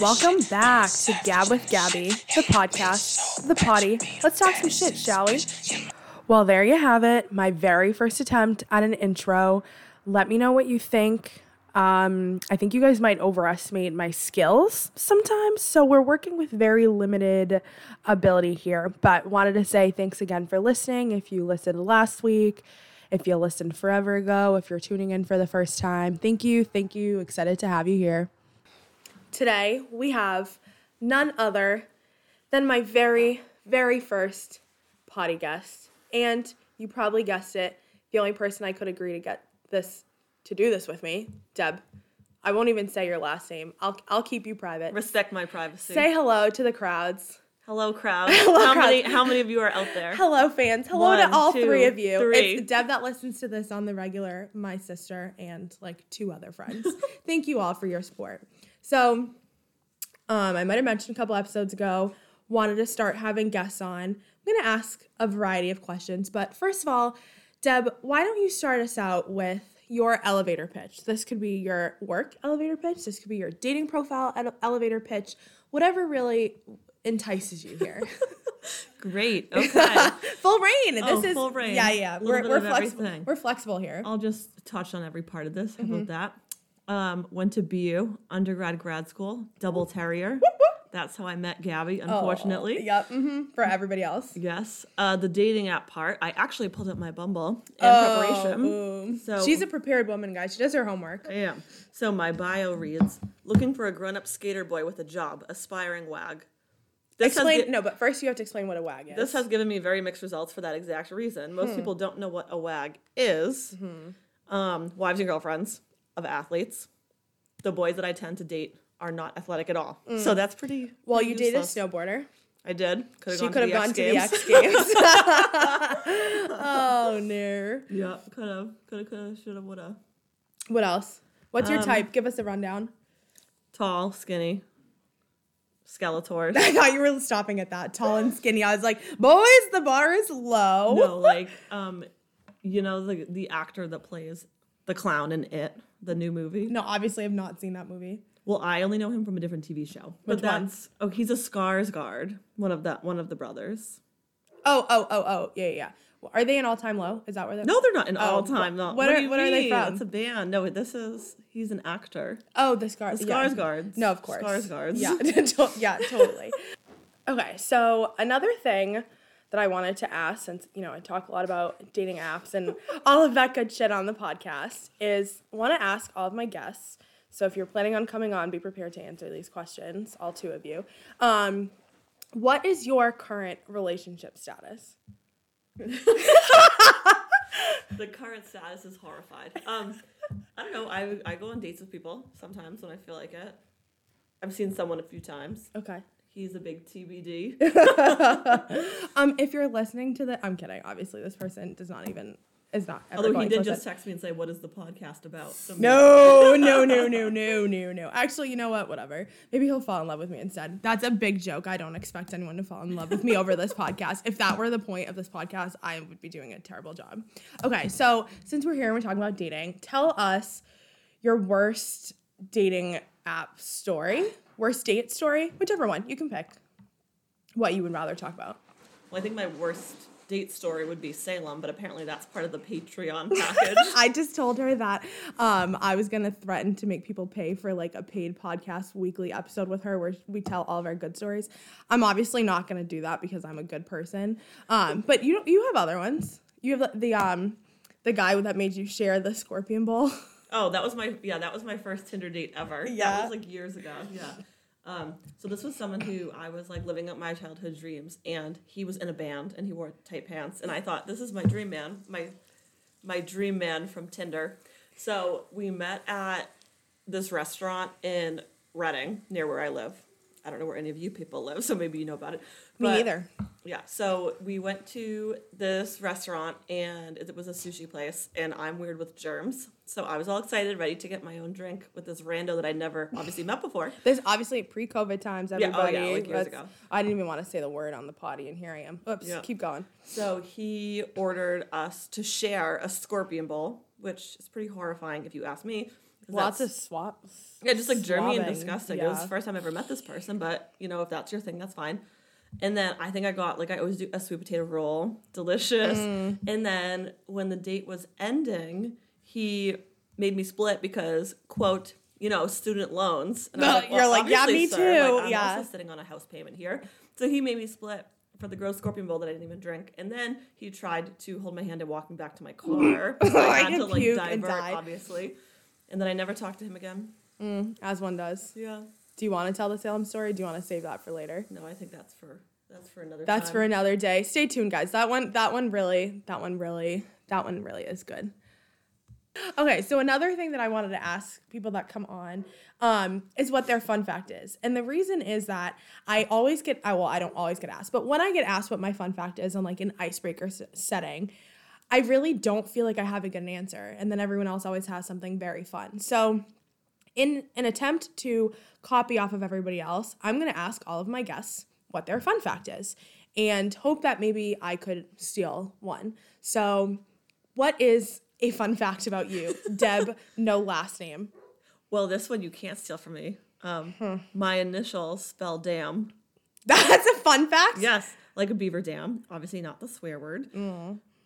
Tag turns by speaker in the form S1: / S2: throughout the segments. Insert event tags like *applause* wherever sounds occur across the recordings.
S1: Welcome back to Gab with Gabby, the podcast, the potty. Let's talk some shit, shall we? Well, there you have it. My very first attempt at an intro. Let me know what you think. Um, I think you guys might overestimate my skills sometimes. So we're working with very limited ability here. But wanted to say thanks again for listening. If you listened last week, if you listened forever ago, if you're tuning in for the first time, thank you. Thank you. Excited to have you here. Today we have none other than my very, very first potty guest. And you probably guessed it, the only person I could agree to get this to do this with me, Deb. I won't even say your last name. I'll I'll keep you private.
S2: Respect my privacy.
S1: Say hello to the crowds.
S2: hello, crowd. *laughs*
S1: Hello,
S2: how
S1: crowd.
S2: many? How many of you are out there?
S1: Hello, fans. Hello
S2: One,
S1: to all
S2: two,
S1: three of you.
S2: three.
S1: It's Deb that listens to this on the regular, my sister, and like two other friends. *laughs* Thank you all for your support. So, um, I might have mentioned a couple episodes ago, wanted to start having guests on. I'm going to ask a variety of questions, but first of all, Deb, why don't you start us out with your elevator pitch? This could be your work elevator pitch, this could be your dating profile elevator pitch, whatever really entices you here. *laughs*
S2: Great. *laughs* Okay.
S1: full rain.
S2: Oh,
S1: This is
S2: full reign.
S1: Yeah, yeah. We're we're flexible.
S2: everything.
S1: We're flexible here.
S2: I'll just touch on every part of this. How
S1: Mm-hmm.
S2: about that? Um, went to BU undergrad grad school, double terrier. That's how I met Gabby. Unfortunately.
S1: Oh, yep. hmm For everybody else.
S2: Yes. Uh, the dating app part. I actually pulled up my Bumble in
S1: Oh,
S2: preparation. So
S1: She's a prepared woman, guys. She does her homework.
S2: I am. So my bio reads: looking for a grown-up skater boy with a job, aspiring wag. This
S1: Explain.
S2: gi-
S1: no, but first you have to explain what a wag is.
S2: This has given me very mixed results for that exact reason. Most people don't know what a wag is. Um, wives and girlfriends of athletes. The boys that I tend to date are not athletic at all. So that's pretty.
S1: well,
S2: pretty
S1: you dated a snowboarder.
S2: I did. Could have
S1: She
S2: gone,
S1: could
S2: to
S1: have gone
S2: X
S1: to the X Games. *laughs* *laughs* oh no.
S2: yeah, could have. Could have. Could have. Should have. Would have.
S1: What else? What's your
S2: Um,
S1: type? Give us a rundown.
S2: Tall, skinny, Skeletors. *laughs*
S1: I thought you were stopping at that. Tall and skinny. I was like, boys, the bar is low.
S2: no, like um, you know the the actor that plays the clown in It, the new movie.
S1: No, obviously I've not seen that movie.
S2: Well, I only know him from a different TV show.
S1: Which
S2: but
S1: one?
S2: that's oh, he's a Skarsgård, one of the one of the brothers.
S1: Oh, oh, oh, oh, yeah, yeah. yeah. Well, Are they an all-time low? Is that where they're?
S2: No, they're not an
S1: Oh,
S2: all time. low.
S1: what are-
S2: do you
S1: what are they from?
S2: It's a band. No, this is he's an actor.
S1: Oh, the scar.
S2: The
S1: yeah.
S2: Skarsgårds.
S1: No, of course.
S2: Skarsgårds.
S1: Yeah, *laughs* to- yeah, totally. okay, so another thing that I wanted to ask, since you know I talk a lot about dating apps and *laughs* all of that good shit on the podcast, is want to ask all of my guests. So if you're planning on coming on, be prepared to answer these questions, all two of you. Um, what is your current relationship status? *laughs*
S2: The current status is horrified. Um, I don't know. I I go on dates with people sometimes when I feel like it. I've seen someone a few times.
S1: Okay.
S2: He's a big TBD. *laughs*
S1: Um, if you're listening to the, I'm kidding. Obviously, this person does not even is not. Ever
S2: Although he did just
S1: listen.
S2: text me and say, "What is the podcast about?" So
S1: No, no, no, *laughs* no, no, no, no. Actually, you know what? Whatever. Maybe he'll fall in love with me instead. That's a big joke. I don't expect anyone to fall in love with me over this podcast. If that were the point of this podcast, I would be doing a terrible job. Okay, so since we're here and we're talking about dating, tell us your worst dating app story, worst date story, whichever one you can pick. What you would rather talk about.
S2: Well, I think my worst date story would be Salem, but apparently that's part of the Patreon *laughs* package.
S1: I just told her that um, I was gonna threaten to make people pay for like a paid podcast weekly episode with her where we tell all of our good stories. I'm obviously not gonna do that because I'm a good person. Um, but you you have other ones. You have the, the um the guy that made you share the scorpion bowl. *laughs*
S2: Oh, that was my yeah, that was my first Tinder date ever.
S1: Yeah.
S2: That was like years ago. Yeah. Um, so this was someone who I was like living up my childhood dreams and he was in a band and he wore tight pants and I thought this is my dream man, my my dream man from Tinder. So we met at this restaurant in Reading, near where I live. I don't know where any of you people live, so maybe you know about it.
S1: Me
S2: But-
S1: neither.
S2: yeah, so we went to this restaurant and it was a sushi place, and I'm weird with germs. So I was all excited, ready to get my own drink with this rando that I'd never *laughs* obviously met before.
S1: There's obviously pre-COVID times.
S2: Yeah, oh, yeah, like years ago.
S1: I didn't even want to say the word on the potty, and here I am. Oops.
S2: Yeah.
S1: Keep going.
S2: So he ordered us to share a scorpion bowl, which is pretty horrifying if you ask me,
S1: Lots of swaps.
S2: Yeah, just like germy and disgusting. It was the first time I ever met this person, but you know, if that's your thing, that's fine. And then I think I got like I always do a sweet potato roll, delicious.
S1: Mm.
S2: And then when the date was ending, he made me split because quote, you know, student loans. And I was
S1: You're like, yeah, me
S2: sir."
S1: too,
S2: Like, I'm
S1: yeah.
S2: also sitting on a house payment here, so he made me split for the gross scorpion bowl that I didn't even drink. And then he tried to hold my hand and walk me back to my car. *laughs* So I
S1: I
S2: had
S1: could
S2: to like divert, obviously. And then I never talked to him again.
S1: As one does.
S2: Yeah.
S1: Do you want to tell the Salem story? Do you want to save that for later?
S2: No, I think that's for that's for another.
S1: That's
S2: time.
S1: for another day. Stay tuned, guys. That one, that one really, that one really, that one really is good. Okay, so another thing that I wanted to ask people that come on um, is what their fun fact is, and the reason is that I always get, I well, I don't always get asked, but when I get asked what my fun fact is on like an icebreaker s- setting, I really don't feel like I have a good answer, and then everyone else always has something very fun. So in an attempt to copy off of everybody else, I'm going to ask all of my guests what their fun fact is and hope that maybe I could steal one. So, what is a fun fact about you? *laughs* Deb, no last name.
S2: Well, this one you can't steal from me. Um,
S1: Hmm.
S2: My initials spell dam. *laughs*
S1: That's a fun fact?
S2: Yes, like a beaver dam. Obviously not the swear word.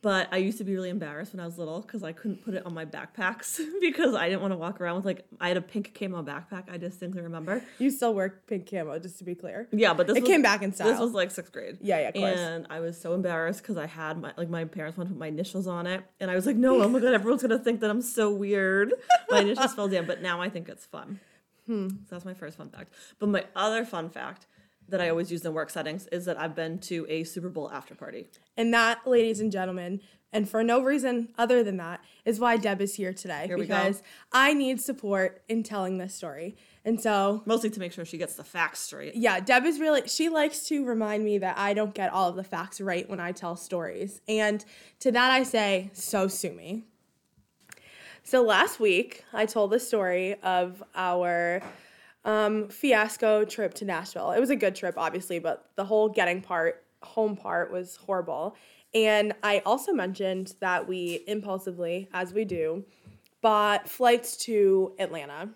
S2: But I used to be really embarrassed when I was little because I couldn't put it on my backpacks *laughs* because I didn't want to walk around with like I had a pink camo backpack. I distinctly remember.
S1: You still wear pink camo, just to be clear.
S2: Yeah, but this
S1: It
S2: was,
S1: came back in style.
S2: This was like sixth grade.
S1: Yeah, yeah, of course.
S2: And I was so embarrassed because I had my like my parents wanted to put my initials on it, and I was like, no, oh my god, everyone's gonna think that I'm so weird. My initials fell down, but now I think it's fun.
S1: Hmm.
S2: So that's my first fun fact. But my other fun fact that I always use in work settings is that I've been to a Super Bowl after party.
S1: And that, ladies and gentlemen, and for no reason other than that, is why Deb is here today.
S2: Here we go.
S1: because I need support in telling this story. And so
S2: Mostly to make sure she gets the facts straight.
S1: yeah, Deb is really, she likes to remind me that I don't get all of the facts right when I tell stories. And to that I say, so sue me. So last week, I told the story of our um, fiasco trip to Nashville. It was a good trip, obviously, but the whole getting part, home part was horrible. And I also mentioned that we impulsively, as we do, bought flights to Atlanta.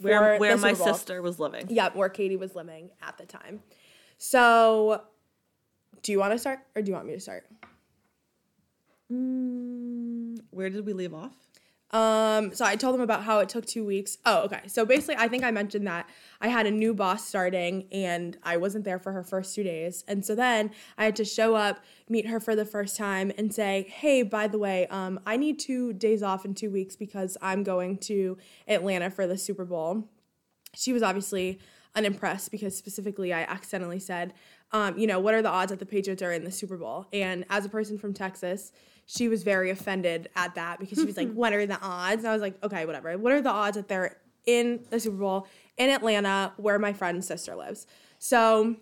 S2: Where where my sister was living.
S1: Yep, where Katie was living at the time. So, do you want to start or do you want me to start?
S2: Where did we leave off?
S1: Um, so I told them about how it took two weeks. Oh, okay. So basically, I think I mentioned that I had a new boss starting and I wasn't there for her first two days. And so then I had to show up, meet her for the first time, and say, hey, by the way, um, I need two days off in two weeks because I'm going to Atlanta for the Super Bowl. She was obviously unimpressed because specifically I accidentally said, um, you know, what are the odds that the Patriots are in the Super Bowl? And as a person from Texas, she was very offended at that because she was like, *laughs* what are the odds? And I was like, okay, whatever. What are the odds that they're in the Super Bowl in Atlanta where my friend's sister lives? So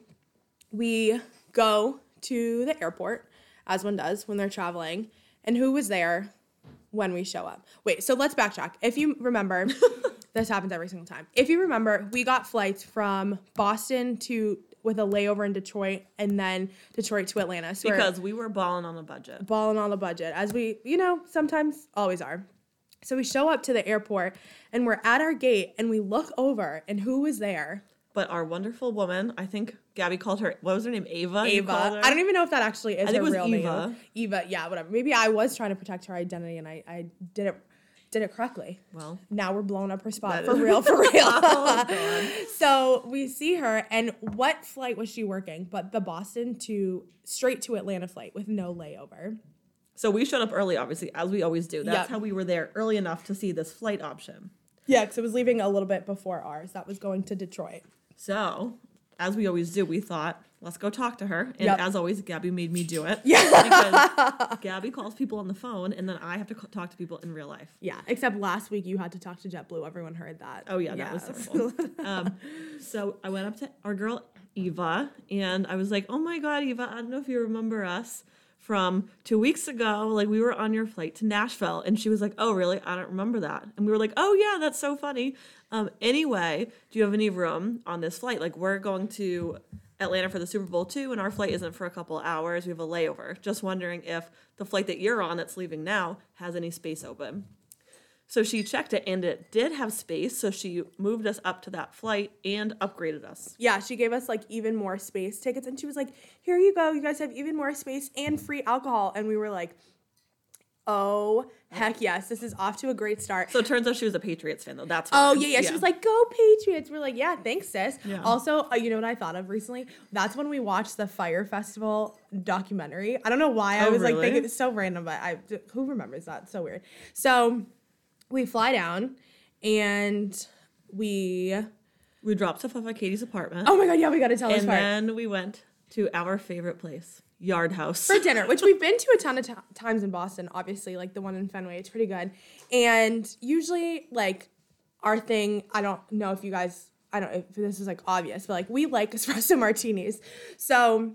S1: we go to the airport, as one does when they're traveling. And who was there when we show up? Wait, so let's backtrack. If you remember, *laughs* this happens every single time. If you remember, we got flights from Boston to with a layover in Detroit and then Detroit to Atlanta. So
S2: Because we were balling on a budget.
S1: balling on the budget, as we, you know, sometimes always are. So we show up to the airport and we're at our gate and we look over and who was there?
S2: But our wonderful woman, I think Gabby called her. What was her name? Ava.
S1: Ava. I don't even know if that actually is I
S2: think
S1: her
S2: it was
S1: real
S2: Eva.
S1: name. Eva, yeah, whatever. Maybe I was trying to protect her identity and I, I did it did it correctly.
S2: Well,
S1: Now we're blowing up her spot for
S2: is-
S1: real, *laughs* for real.
S2: Oh, *laughs*
S1: so we see her, and what flight was she working? But the Boston to straight to Atlanta flight with no layover.
S2: So we showed up early, obviously, as we always do. That's
S1: Yep.
S2: how we were there early enough to see this flight option.
S1: Yeah, because it was leaving a little bit before ours. That was going to Detroit.
S2: So, as we always do, we thought, let's go talk to her. And
S1: Yep.
S2: as always, Gabby made me do it.
S1: Yeah.
S2: Because *laughs* Gabby calls people on the phone, and then I have to c- talk to people in real life.
S1: Yeah, except last week you had to talk to JetBlue. Everyone heard that.
S2: Oh yeah, that was terrible. um, so I went up to our girl Eva, and I was like, "Oh my god, Eva! I don't know if you remember us from two weeks ago. Like we were on your flight to Nashville." And she was like, "Oh really? I don't remember that." And we were like, "Oh yeah, that's so funny." Um, anyway, do you have any room on this flight? Like we're going to Atlanta for the Super Bowl too, and our flight isn't for a couple hours. We have a layover. Just wondering if the flight that you're on, that's leaving now, has any space open. So she checked it and it did have space. So she moved us up to that flight and upgraded us.
S1: Yeah, she gave us like even more space tickets and she was like, Here you go, you guys have even more space and free alcohol. And we were like, Oh, heck yes, this is off to a great start.
S2: So it turns out she was a Patriots fan, though. That's
S1: Oh
S2: why.
S1: yeah, yeah, She was like, "Go Patriots!" We're like, "Yeah, thanks, sis."
S2: Yeah.
S1: Also, uh, you know what I thought of recently? That's when we watched the Fyre Festival documentary. I don't know why I
S2: Oh,
S1: was like
S2: really?
S1: thinking it's so random, but I who remembers that? So weird. So we fly down, and we.
S2: we dropped stuff off at Katie's apartment.
S1: Oh my god! Yeah, we got to tell this
S2: and then we went to our favorite place, Yard House.
S1: for dinner, which we've been to a ton of *laughs* t- times in Boston, obviously, like the one in Fenway. It's pretty good. And usually, like, our thing, I don't know if you guys, I don't if this is like obvious, but like, we like espresso martinis. So,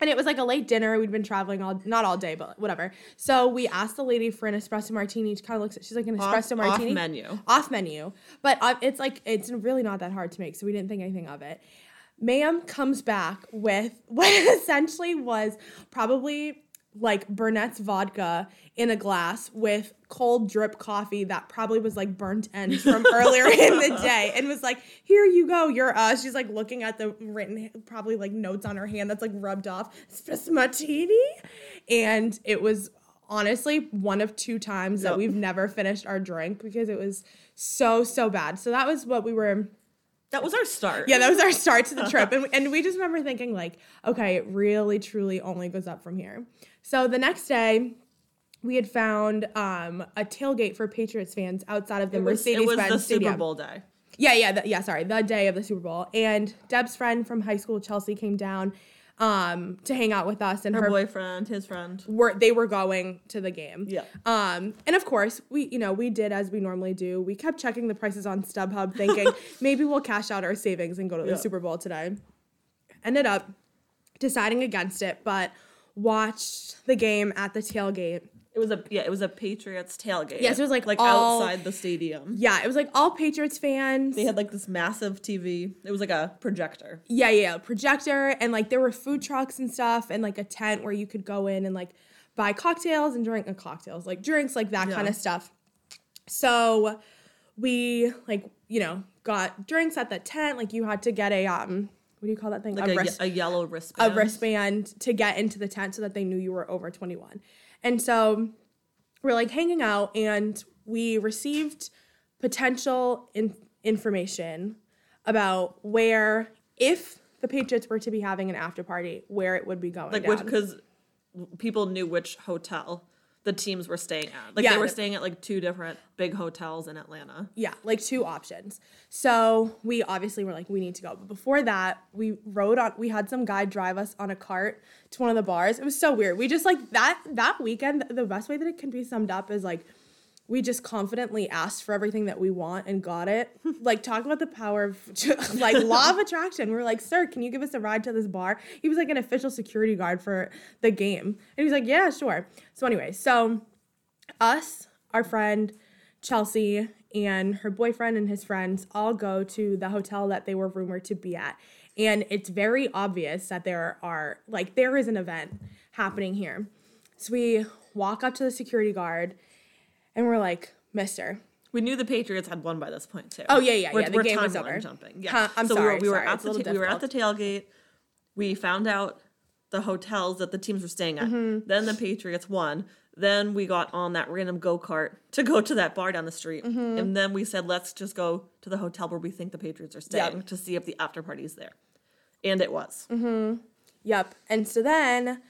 S1: and it was like a late dinner. We'd been traveling all, not all day, but whatever. So we asked the lady for an espresso martini. She kind of looks at, she's like, an
S2: Off-
S1: espresso martini.
S2: Off menu.
S1: Off menu. But uh, it's like, it's really not that hard to make. So we didn't think anything of it. Ma'am comes back with *laughs* what essentially was probably like Burnett's vodka in a glass with cold drip coffee that probably was like burnt ends from *laughs* earlier in the day and was like, Here you go, you're us. She's like looking at the written, probably like notes on her hand that's like rubbed off. Espresso martini. And it was honestly one of two times that we've never finished our drink because it was so, so bad. So that was what we were
S2: That was our start.
S1: yeah, that was our start to the *laughs* trip. And, and we just remember thinking, like, okay, it really, truly only goes up from here. So the next day, we had found um, a tailgate for Patriots fans outside of the
S2: It was, it was the
S1: Stadium.
S2: Super Bowl day.
S1: Yeah, yeah, the, yeah. Sorry, the day of the Super Bowl. And Deb's friend from high school, Chelsea, came down um, to hang out with us, and
S2: Her,
S1: her,
S2: boyfriend, his friend.
S1: were they were going to the game.
S2: Yeah.
S1: Um, and of course, we you know we did as we normally do. We kept checking the prices on StubHub, thinking *laughs* maybe we'll cash out our savings and go to the
S2: Yeah.
S1: Super Bowl today. Ended up deciding against it, but watched the game at the tailgate.
S2: It was a yeah, it was a Patriots tailgate.
S1: Yes, it was, like,
S2: like
S1: all-
S2: outside the stadium.
S1: Yeah, it was like all Patriots fans.
S2: They had like this massive TV. It was like a projector.
S1: Yeah, yeah, projector and like there were food trucks and stuff and like a tent where you could go in and like buy cocktails and drink uh, cocktails, like drinks, like that
S2: Yeah.
S1: kind of stuff. So we like, you know, got drinks at the tent. Like you had to get a um what do you call that thing?
S2: Like
S1: a
S2: a,
S1: wrist-
S2: a yellow wristband.
S1: a wristband to get into the tent so that they knew you were over 21. And so we're like hanging out and we received potential in- information about where if the Patriots were to be having an after party, where it would be going
S2: Like
S1: down.
S2: which because people knew which hotel the teams were staying at. Like
S1: Yeah,
S2: they were staying at like two different big hotels in Atlanta.
S1: Yeah, like two options. So we obviously were like, we need to go. But before that, we rode on. We had some guy drive us on a cart to one of the bars. It was so weird. We just like that that weekend. The best way that it can be summed up is like, we just confidently asked for everything that we want and got it. *laughs* like talk about the power of *laughs* like law of attraction. We're like, sir, can you give us a ride to this bar? He was like an official security guard for the game, and he was like, yeah, sure. So anyway, so us, our friend Chelsea, and her boyfriend and his friends all go to the hotel that they were rumored to be at. And it's very obvious that there are, like, there is an event happening here. So we walk up to the security guard and we're like, Mister,
S2: We knew the Patriots had won by this point too.
S1: Oh, yeah, yeah,
S2: We're,
S1: yeah, the
S2: we're
S1: game was over.
S2: Jumping. Yeah.
S1: Huh, I'm
S2: so
S1: sorry,
S2: we were, we were
S1: sorry,
S2: at the ta- we were at the tailgate. We found out the hotels that the teams were staying at.
S1: Mm-hmm.
S2: Then the Patriots won. Then we got on that random go kart to go to that bar down the street.
S1: Mm-hmm.
S2: And then we said, let's just go to the hotel where we think the Patriots are staying
S1: Yep.
S2: to see if the after party is there. And it was.
S1: Yep. And so then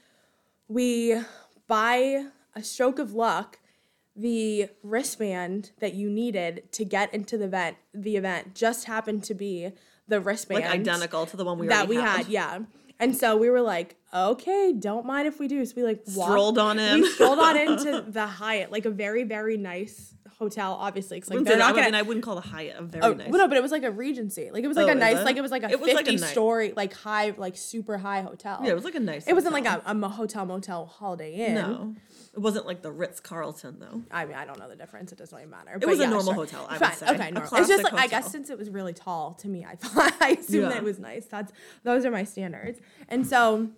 S1: we, by a stroke of luck, the wristband that you needed to get into the event, the event just happened to be the wristband
S2: Like identical to the one we
S1: that we had. Yeah. And so we were like, okay, don't mind if we do. So we like walked,
S2: Strolled on in.
S1: We strolled on into *laughs* the Hyatt, like a very, very nice hotel, obviously. like they're not
S2: I
S1: gonna,
S2: mean, I wouldn't call the Hyatt a very
S1: Oh,
S2: nice.
S1: well, no, but it was like a Regency. Like it was like
S2: Oh,
S1: a nice,
S2: it?
S1: like it was like a
S2: It was like a
S1: fifty story, like high, like super high hotel.
S2: yeah, it was like a nice.
S1: It wasn't like a, a hotel motel holiday inn.
S2: No, it wasn't like the Ritz Carlton though.
S1: I mean, I don't know the difference. It doesn't really matter.
S2: It was a normal hotel, I would say.
S1: Okay, normal. It's just like, I guess since it was really tall to me, I thought *laughs* I assumed that it was nice. That's those are my standards. And so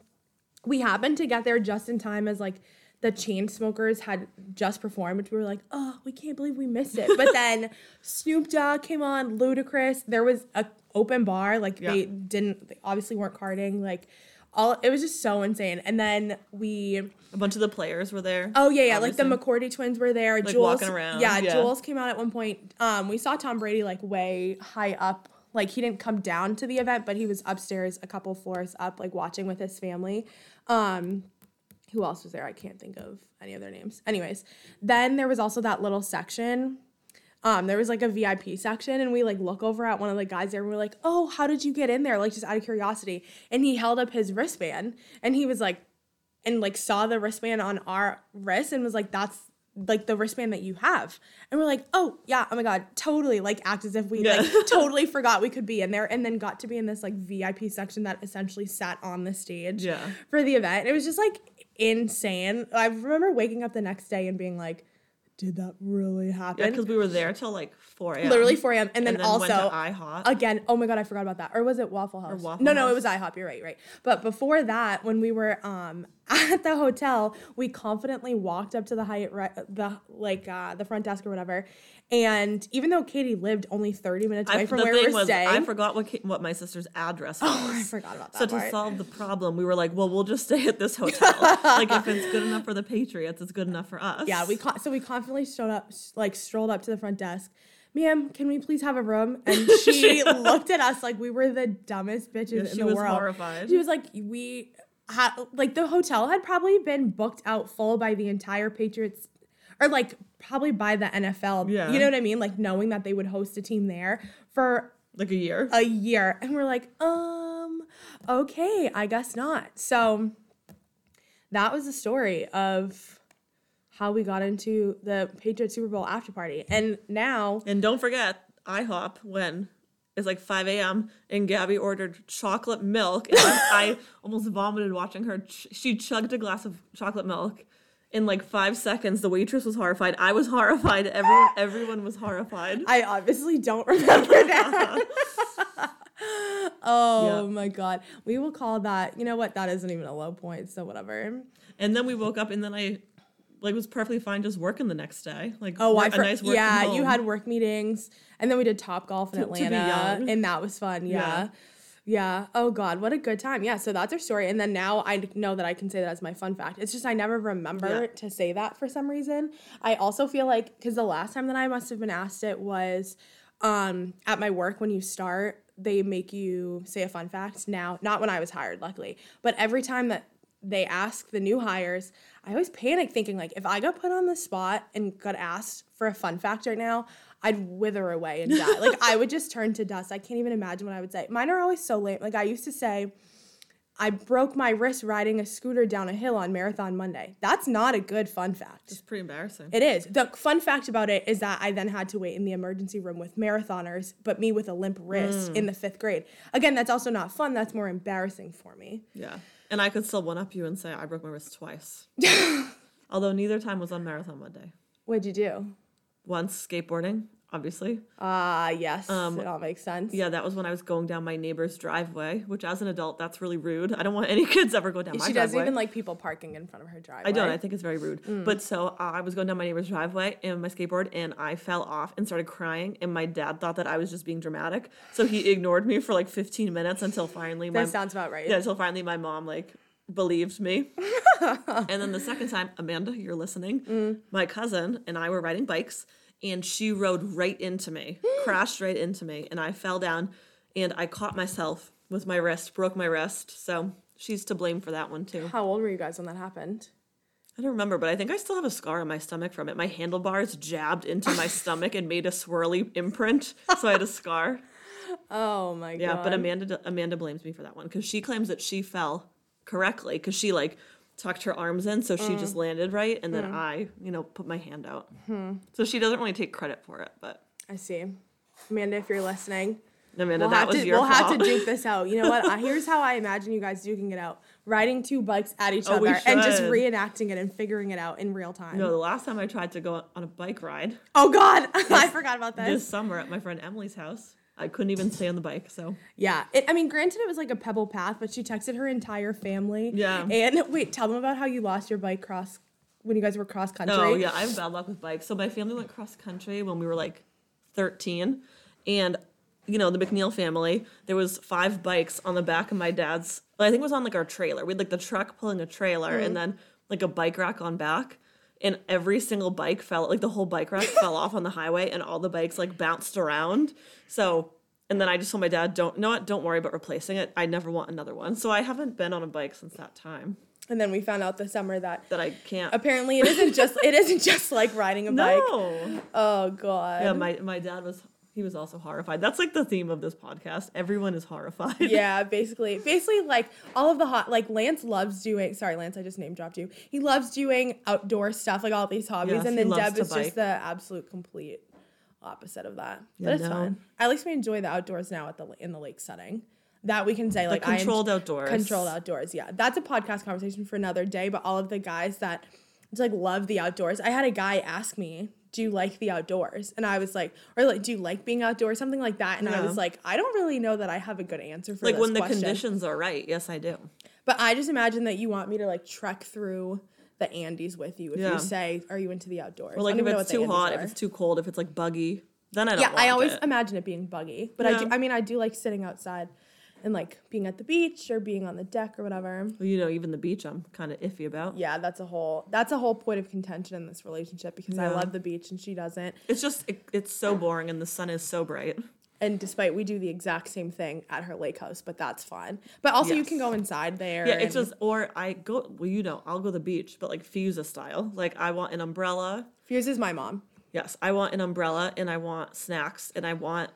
S1: we happened to get there just in time as like the Chainsmokers had just performed, which we were like, oh, we can't believe we missed it. But then *laughs* Snoop Dogg came on, Ludacris. There was a open bar, like
S2: Yeah.
S1: they didn't, they obviously weren't carding, like all. It was just so insane. And then we,
S2: A bunch of the players were there.
S1: oh yeah, yeah, like the
S2: obviously.
S1: McCourty twins were there.
S2: Like,
S1: Jules,
S2: walking around,
S1: Yeah,
S2: yeah.
S1: Jules came out at one point. Um, we saw Tom Brady like way high up. Like he didn't come down to the event, but he was upstairs a couple floors up, like watching with his family. Um, who else was there? I can't think of any other names. Anyways, then there was also that little section. Um, there was like a VIP section, and we like look over at one of the guys there, and we're like, "Oh, how did you get in there?" Like just out of curiosity. And he held up his wristband, and he was like, and like saw the wristband on our wrist, and was like, "That's like the wristband that you have." And we're like, "Oh yeah, oh my god, totally!" Like act as if we
S2: Yeah.
S1: like *laughs* totally forgot we could be in there, and then got to be in this like VIP section that essentially sat on the stage
S2: Yeah.
S1: for the event. It was just like insane. I remember waking up the next day and being like, did that really happen?
S2: because we were there till like 4 a.m.
S1: Literally 4 a.m. And then,
S2: went
S1: also,
S2: to IHOP.
S1: again, oh my God, I forgot about that. Or was it Waffle House?
S2: Waffle
S1: no, no, it
S2: House.
S1: was IHOP. You're right, right. But before that, when we were um, at the hotel, we confidently walked up to the Hyatt, re- the like uh, the front desk or whatever. And even though Katie lived only 30 minutes away
S2: I,
S1: from where we were
S2: was,
S1: staying,
S2: I forgot what what my sister's address was. *laughs*
S1: oh, I forgot about that
S2: So to solve the problem, we were like, well, we'll just stay at this hotel. *laughs* like if it's good enough for the Patriots, it's good enough for us.
S1: Yeah, we con- so we confidently showed up, like strolled up to the front desk. Ma'am, can we please have a room? *laughs* And she looked at us like we were the dumbest bitches
S2: Yeah,
S1: in
S2: she
S1: the
S2: was
S1: world.
S2: horrified.
S1: She was like, we had like the hotel had probably been booked out full by the entire Patriots, or like probably by the NFL.
S2: Yeah.
S1: you know what I mean? Like knowing that they would host a team there for
S2: like a year.
S1: a year, and we're like, um, okay, I guess not. So that was the story of how we got into the Patriots Super Bowl after party. And now,
S2: and don't forget, IHOP when it's like 5 a.m. and Gabby ordered chocolate milk. And I *laughs* almost vomited watching her. Ch- she chugged a glass of chocolate milk. In like five seconds, the waitress was horrified. I was horrified. Everyone, everyone was horrified.
S1: I obviously don't remember *laughs* that. *laughs* oh
S2: Yeah.
S1: my God. We will call that, you know what? That isn't even a low point. So whatever.
S2: And then we woke up, and then I like was perfectly fine just working the next day. Like
S1: Oh, I
S2: work- a
S1: for-
S2: nice work
S1: yeah, you had work meetings, and then we did Topgolf in
S2: To- to
S1: Atlanta,
S2: young.
S1: and that was fun. Yeah.
S2: Yeah.
S1: yeah, Oh God, what a good time. Yeah. So that's our story, and then now I know that I can say that as my fun fact. It's just I never remember
S2: Yeah.
S1: to say that for some reason. I also feel like because the last time that I must have been asked it was um, at my work when you start, they make you say a fun fact. Now, not when I was hired, luckily, but every time that they ask the new hires, I always panic thinking like if I got put on the spot and got asked for a fun fact right now, I'd wither away and die. like I would just turn to dust. I can't even imagine what I would say. Mine are always so lame. Like I used to say, I broke my wrist riding a scooter down a hill on Marathon Monday. That's not a good fun fact.
S2: It's pretty embarrassing.
S1: It is. The fun fact about it is that I then had to wait in the emergency room with marathoners, but me with a limp wrist mm. in the fifth grade. Again, that's also not fun. That's more embarrassing for me.
S2: yeah, and I could still one up you and say I broke my wrist twice. *laughs* Although neither time was on Marathon Monday.
S1: What'd you do?
S2: Once skateboarding, obviously.
S1: Ah, yes.
S2: Um,
S1: it all makes sense.
S2: Yeah, that was when I was going down my neighbor's driveway, which as an adult, that's really rude. I don't want any *laughs* kids ever go down my driveway.
S1: she doesn't even like people parking in front of her driveway.
S2: I don't. I think it's very rude.
S1: Mm.
S2: But so uh, I was going down my neighbor's driveway in my skateboard, and I fell off and started crying. And my dad thought that I was just being dramatic, so he ignored me for like 15 minutes until finally my
S1: that sounds about right.
S2: yeah, until finally my mom like believed me. *laughs* and then the second time, Amanda, you're listening.
S1: Mm.
S2: My cousin and I were riding bikes, and she rode right into me, *gasps* crashed right into me, and I fell down, and I caught myself with my wrist, broke my wrist. So she's to blame for that one too.
S1: How old were you guys when that happened?
S2: I don't remember, but I think I still have a scar on my stomach from it. My handlebars jabbed into my *laughs* stomach and made a swirly imprint, so I had a scar. *laughs*
S1: Oh my god.
S2: Yeah, but Amanda Amanda blames me for that one because she claims that she fell correctly because she like tucked her arms in, so she
S1: Mm.
S2: just landed right, and then I, you know, put my hand out. So she doesn't really take credit for it, but
S1: I see. Amanda, if you're listening,
S2: Amanda,
S1: we'll,
S2: that
S1: have
S2: was
S1: to,
S2: your
S1: we'll have to duke this out. You know what? *laughs* Here's how I imagine you guys duking it out: riding two bikes at each
S2: Oh, we
S1: other and just
S2: should.
S1: reenacting it and figuring it out in real time.
S2: no, the last time I tried to go on a bike ride
S1: Oh God, *laughs* I forgot about this.
S2: this summer at my friend Emily's house, I couldn't even stay on the bike. So
S1: Yeah, it, I mean, granted, it was like a pebble path, but she texted her entire family.
S2: Yeah.
S1: And wait, tell them about how you lost your bike cross when you guys were cross country.
S2: Oh yeah, I have bad luck with bikes. So my family went cross country when we were like 13, and you know the McNeil family. There was five bikes on the back of my dad's. I think it was on like our trailer. We had like the truck pulling a trailer,
S1: Mm.
S2: and then like a bike rack on back. And every single bike fell, like the whole bike rack *laughs* fell off on the highway, and all the bikes like bounced around. So, and then I just told my dad, "Don't, no, what? Don't worry about replacing it. I never want another one." So I haven't been on a bike since that time.
S1: And then we found out this summer that
S2: That I can't.
S1: apparently it isn't just it isn't just like riding a *laughs* bike.
S2: No.
S1: Oh god.
S2: Yeah, my, my dad was he was also horrified. That's like the theme of this podcast. Everyone is horrified. *laughs*
S1: yeah, basically, basically, like all of the hot, like Lance loves doing. Sorry, Lance, I just name dropped you. He loves doing outdoor stuff, like all these hobbies,
S2: Yes,
S1: and then Deb is
S2: bike.
S1: just the absolute complete opposite of that.
S2: Yeah,
S1: but it's
S2: no.
S1: fine. At least we enjoy the outdoors now at the in the lake setting. That we can say like I en-
S2: controlled outdoors.
S1: Controlled outdoors, yeah. That's a podcast conversation for another day. But all of the guys that just like love the outdoors. I had a guy ask me, "Do you like the outdoors?" And I was like, or like, "Do you like being outdoors?" Something like that. And I was like, I don't really know that I have a good answer for
S2: Like when the
S1: question.
S2: conditions are right. Yes, I do.
S1: But I just imagine that you want me to like trek through the Andes with you if
S2: Yeah.
S1: you say, "Are you into the outdoors?"
S2: Or like if it's too hot, if it's too cold, if it's like buggy, then I don't.
S1: yeah, I always
S2: it.
S1: imagine it being buggy. But I do. I mean, I do like sitting outside and like being at the beach or being on the deck or whatever.
S2: Well, you know, even the beach, I'm kind of iffy about.
S1: Yeah, that's a whole that's a whole point of contention in this relationship because I love the beach and she doesn't.
S2: It's just it, it's so boring, and the sun is so bright.
S1: And despite we do the exact same thing at her lake house, but that's fine. But also you can go inside there.
S2: Yeah, it's just or I go. Well, you know, I'll go to the beach, but like Fusa style. Like I want an umbrella.
S1: Is my mom.
S2: Yes, I want an umbrella, and I want snacks, and I want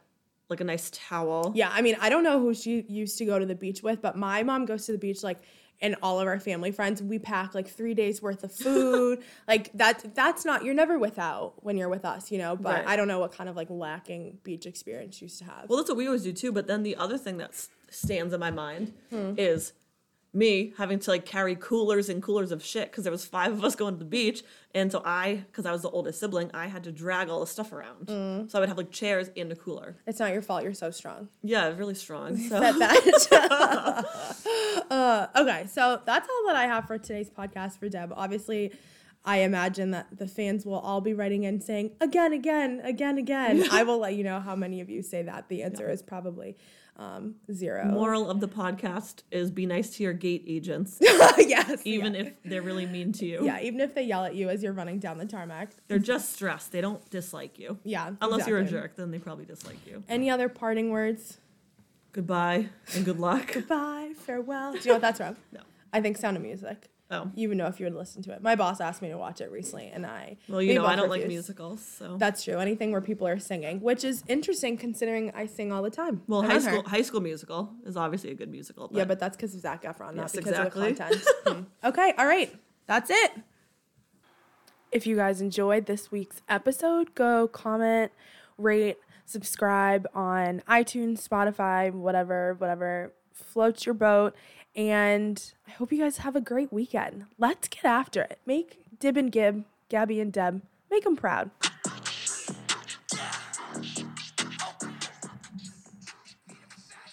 S2: like a nice towel.
S1: Yeah, I mean, I don't know who she used to go to the beach with, but my mom goes to the beach like and all of our family friends, we pack like three days worth of food. *laughs* like that that's not you're never without when you're with us, you know. But
S2: Right.
S1: I don't know what kind of like lacking beach experience you used to have.
S2: Well, that's what we always do too. But then the other thing that stands in my mind
S1: Hmm.
S2: is me having to like carry coolers and coolers of shit because there was five of us going to the beach, and so I, because I was the oldest sibling, I had to drag all the stuff around.
S1: Hmm.
S2: So I would have like chairs and a cooler.
S1: it's not your fault, you're so strong.
S2: Yeah, really strong. So
S1: Said that. *laughs* uh, okay, so that's all that I have for today's podcast for Deb. Obviously, I imagine that the fans will all be writing in saying again, again, again, again. *laughs* I will let you know how many of you say that. The answer is probably um, zero.
S2: moral of the podcast is be nice to your gate agents, *laughs*
S1: yes.
S2: even
S1: yeah.
S2: if they're really mean to you.
S1: yeah, even if they yell at you as you're running down the tarmac.
S2: They're just stressed. They don't dislike you.
S1: Yeah.
S2: Unless you're a jerk, then they probably dislike you.
S1: Any other parting words?
S2: Goodbye and good luck.
S1: Goodbye, farewell. Do you know what that's from? *laughs*
S2: No.
S1: I think Sound of Music.
S2: Oh.
S1: You would know if you would listen to it. My boss asked me to watch it recently, and I.
S2: Well, you know, I don't like musicals, so.
S1: That's true. Anything where people are singing, which is interesting considering I sing all the time.
S2: Well,
S1: I'm
S2: high
S1: on her.
S2: school high school musical is obviously a good musical. But
S1: Yeah, but that's because of Zac Efron, not
S2: Yes,
S1: because
S2: exactly.
S1: of the content. *laughs* Hmm. Okay, all right. That's it. If you guys enjoyed this week's episode, go comment, rate, subscribe on iTunes, Spotify, whatever, whatever floats your boat. And I hope you guys have a great weekend. Let's get after it. Make Dib and Gib, Gabby and Deb, make them proud.